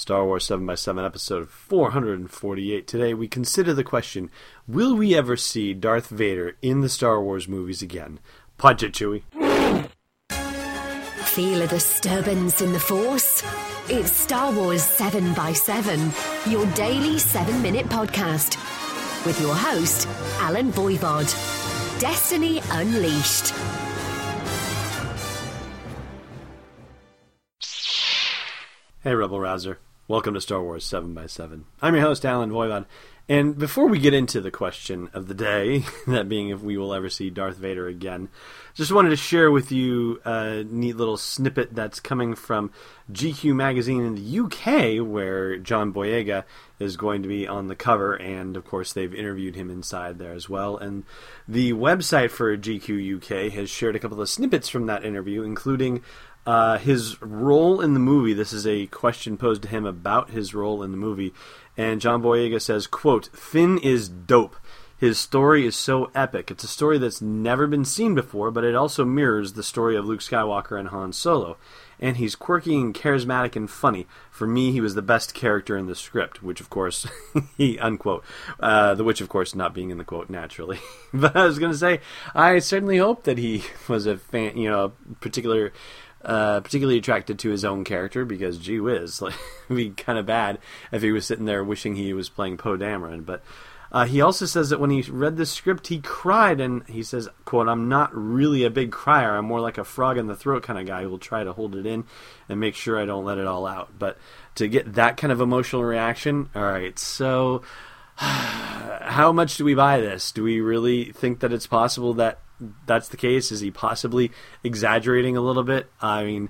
Star Wars 7x7, episode 448. Today we consider the question Will we ever see Darth Vader in the Star Wars movies again? Punch it, Chewie. Feel a disturbance in the Force? It's Star Wars 7x7, your daily 7 minute podcast. With your host, Allen Voivod. Destiny Unleashed. Hey, Rebel Rouser. Welcome to Star Wars 7x7. I'm your host, Allen Voivod. And before we get into the question of the day, that being if we will ever see Darth Vader again, just wanted to share with you a neat little snippet that's coming from GQ magazine in the UK, where John Boyega is going to be on the cover, and of course they've interviewed him inside there as well. And the website for GQ UK has shared a couple of snippets from that interview, including uh, his role in the movie. This is a question posed to him about his role in the movie, and John Boyega says, "quote Finn is dope. His story is so epic. It's a story that's never been seen before, but it also mirrors the story of Luke Skywalker and Han Solo." And he's quirky and charismatic and funny. For me, he was the best character in the script, which of course he unquote, uh, the which of course not being in the quote naturally. but I was going to say, I certainly hope that he was a fan, you know, a particular uh, particularly attracted to his own character because, gee whiz, like, it'd be kind of bad if he was sitting there wishing he was playing Poe Dameron. But uh, he also says that when he read the script, he cried, and he says, "quote I'm not really a big crier. I'm more like a frog in the throat kind of guy who will try to hold it in and make sure I don't let it all out." But to get that kind of emotional reaction, all right, so. How much do we buy this? Do we really think that it's possible that that's the case? Is he possibly exaggerating a little bit? I mean,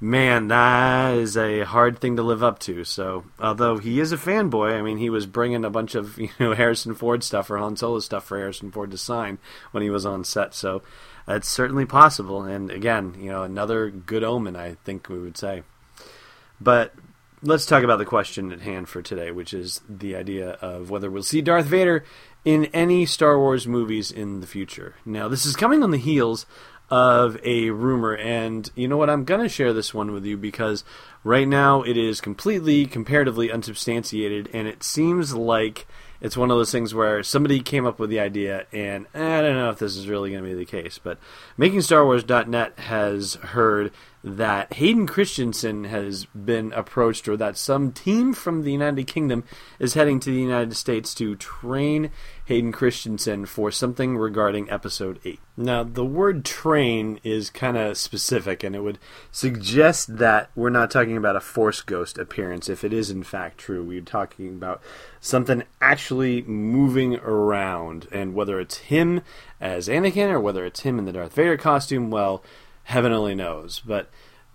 man, that is a hard thing to live up to. So, although he is a fanboy, I mean, he was bringing a bunch of you know Harrison Ford stuff or Han Solo stuff for Harrison Ford to sign when he was on set. So, it's certainly possible. And again, you know, another good omen, I think we would say. But let's talk about the question at hand for today, which is the idea of whether we'll see Darth Vader in any Star Wars movies in the future. Now, this is coming on the heels of a rumor, and you know what? I'm going to share this one with you because right now it is completely, comparatively unsubstantiated, and it seems like it's one of those things where somebody came up with the idea, and I don't know if this is really going to be the case, but MakingStarWars.net has heard that Hayden Christensen has been approached, or that some team from the United Kingdom is heading to the United States to train Hayden Christensen for something regarding Episode 8. Now, the word train is kind of specific, and it would suggest that we're not talking about a Force Ghost appearance, if it is in fact true. We're talking about something actually moving around, and whether it's him as Anakin or whether it's him in the Darth Vader costume, well, heaven only knows. But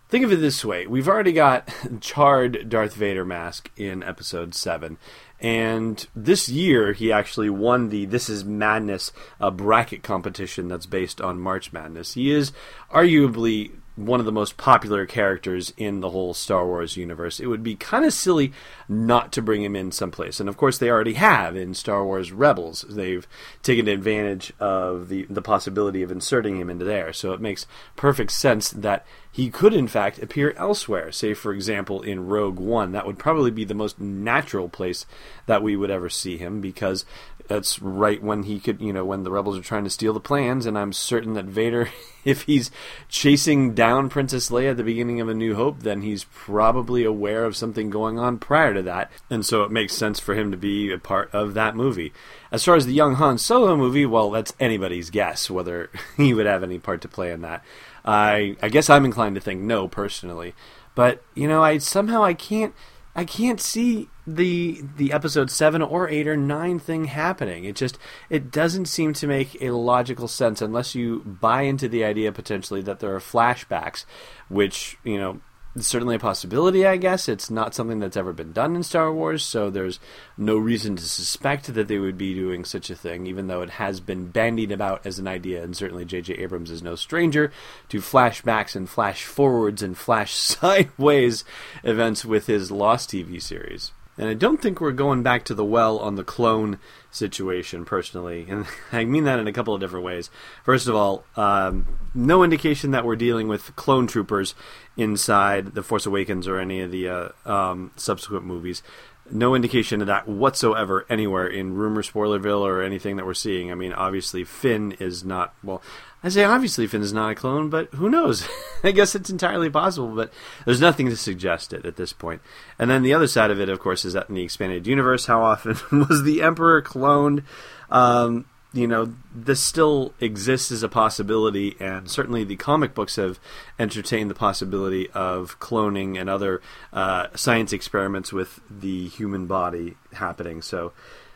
think of it this way we've already got charred Darth Vader mask in episode 7. And this year, he actually won the This Is Madness uh, bracket competition that's based on March Madness. He is arguably one of the most popular characters in the whole Star Wars universe. It would be kind of silly not to bring him in someplace. And of course, they already have in Star Wars Rebels. They've taken advantage of the, the possibility of inserting him into there. So it makes perfect sense that he could, in fact, appear elsewhere. Say, for example, in Rogue One. That would probably be the most natural place that we would ever see him because that's right when he could, you know, when the rebels are trying to steal the plans. And I'm certain that Vader, if he's chasing down Princess Leia at the beginning of A New Hope, then he's probably aware of something going on prior to that. And so it makes sense for him to be a part of that movie. As far as the young Han Solo movie, well, that's anybody's guess whether he would have any part to play in that. I I guess I'm inclined to think no personally, but you know, I somehow I can't I can't see the the episode seven or eight or nine thing happening. It just it doesn't seem to make a logical sense unless you buy into the idea potentially that there are flashbacks, which you know it's certainly a possibility, I guess. It's not something that's ever been done in Star Wars, so there's no reason to suspect that they would be doing such a thing, even though it has been bandied about as an idea, and certainly J.J. Abrams is no stranger to flashbacks and flash forwards and flash sideways events with his Lost TV series. And I don't think we're going back to the well on the clone situation personally, and I mean that in a couple of different ways. First of all, um, no indication that we're dealing with clone troopers inside The Force Awakens or any of the uh, um, subsequent movies. No indication of that whatsoever anywhere in rumor spoilerville or anything that we're seeing. I mean, obviously Finn is not well. I say obviously Finn is not a clone, but who knows? I guess it's entirely possible, but there's nothing to suggest it at this point. And then the other side of it, of course, is that in the expanded universe, how often was the Emperor cloned? Um, you know, this still exists as a possibility, and certainly the comic books have entertained the possibility of cloning and other uh, science experiments with the human body happening. So,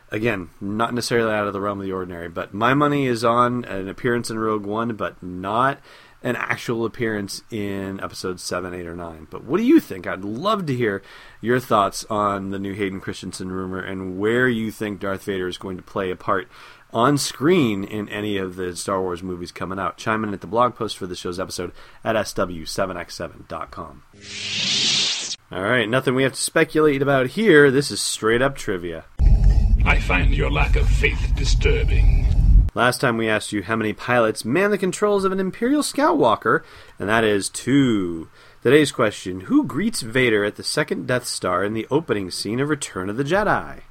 again, not necessarily out of the realm of the ordinary, but my money is on an appearance in Rogue One, but not an actual appearance in episode 7, 8, or 9. But what do you think? I'd love to hear your thoughts on the new Hayden Christensen rumor and where you think Darth Vader is going to play a part on screen in any of the Star Wars movies coming out. Chime in at the blog post for the show's episode at sw7x7.com. All right, nothing we have to speculate about here. This is straight up trivia. I find your lack of faith disturbing. Last time we asked you how many pilots man the controls of an Imperial Scout Walker, and that is two. Today's question Who greets Vader at the second Death Star in the opening scene of Return of the Jedi?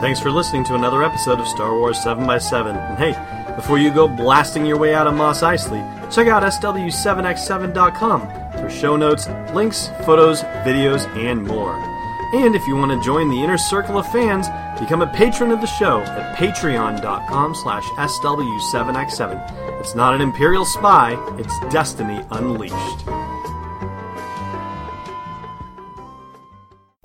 Thanks for listening to another episode of Star Wars 7x7. And hey, before you go blasting your way out of Mos Eisley, check out SW7x7.com for show notes, links, photos, videos, and more. And if you want to join the inner circle of fans, become a patron of the show at patreon.com slash SW7x7. It's not an Imperial spy, it's Destiny Unleashed.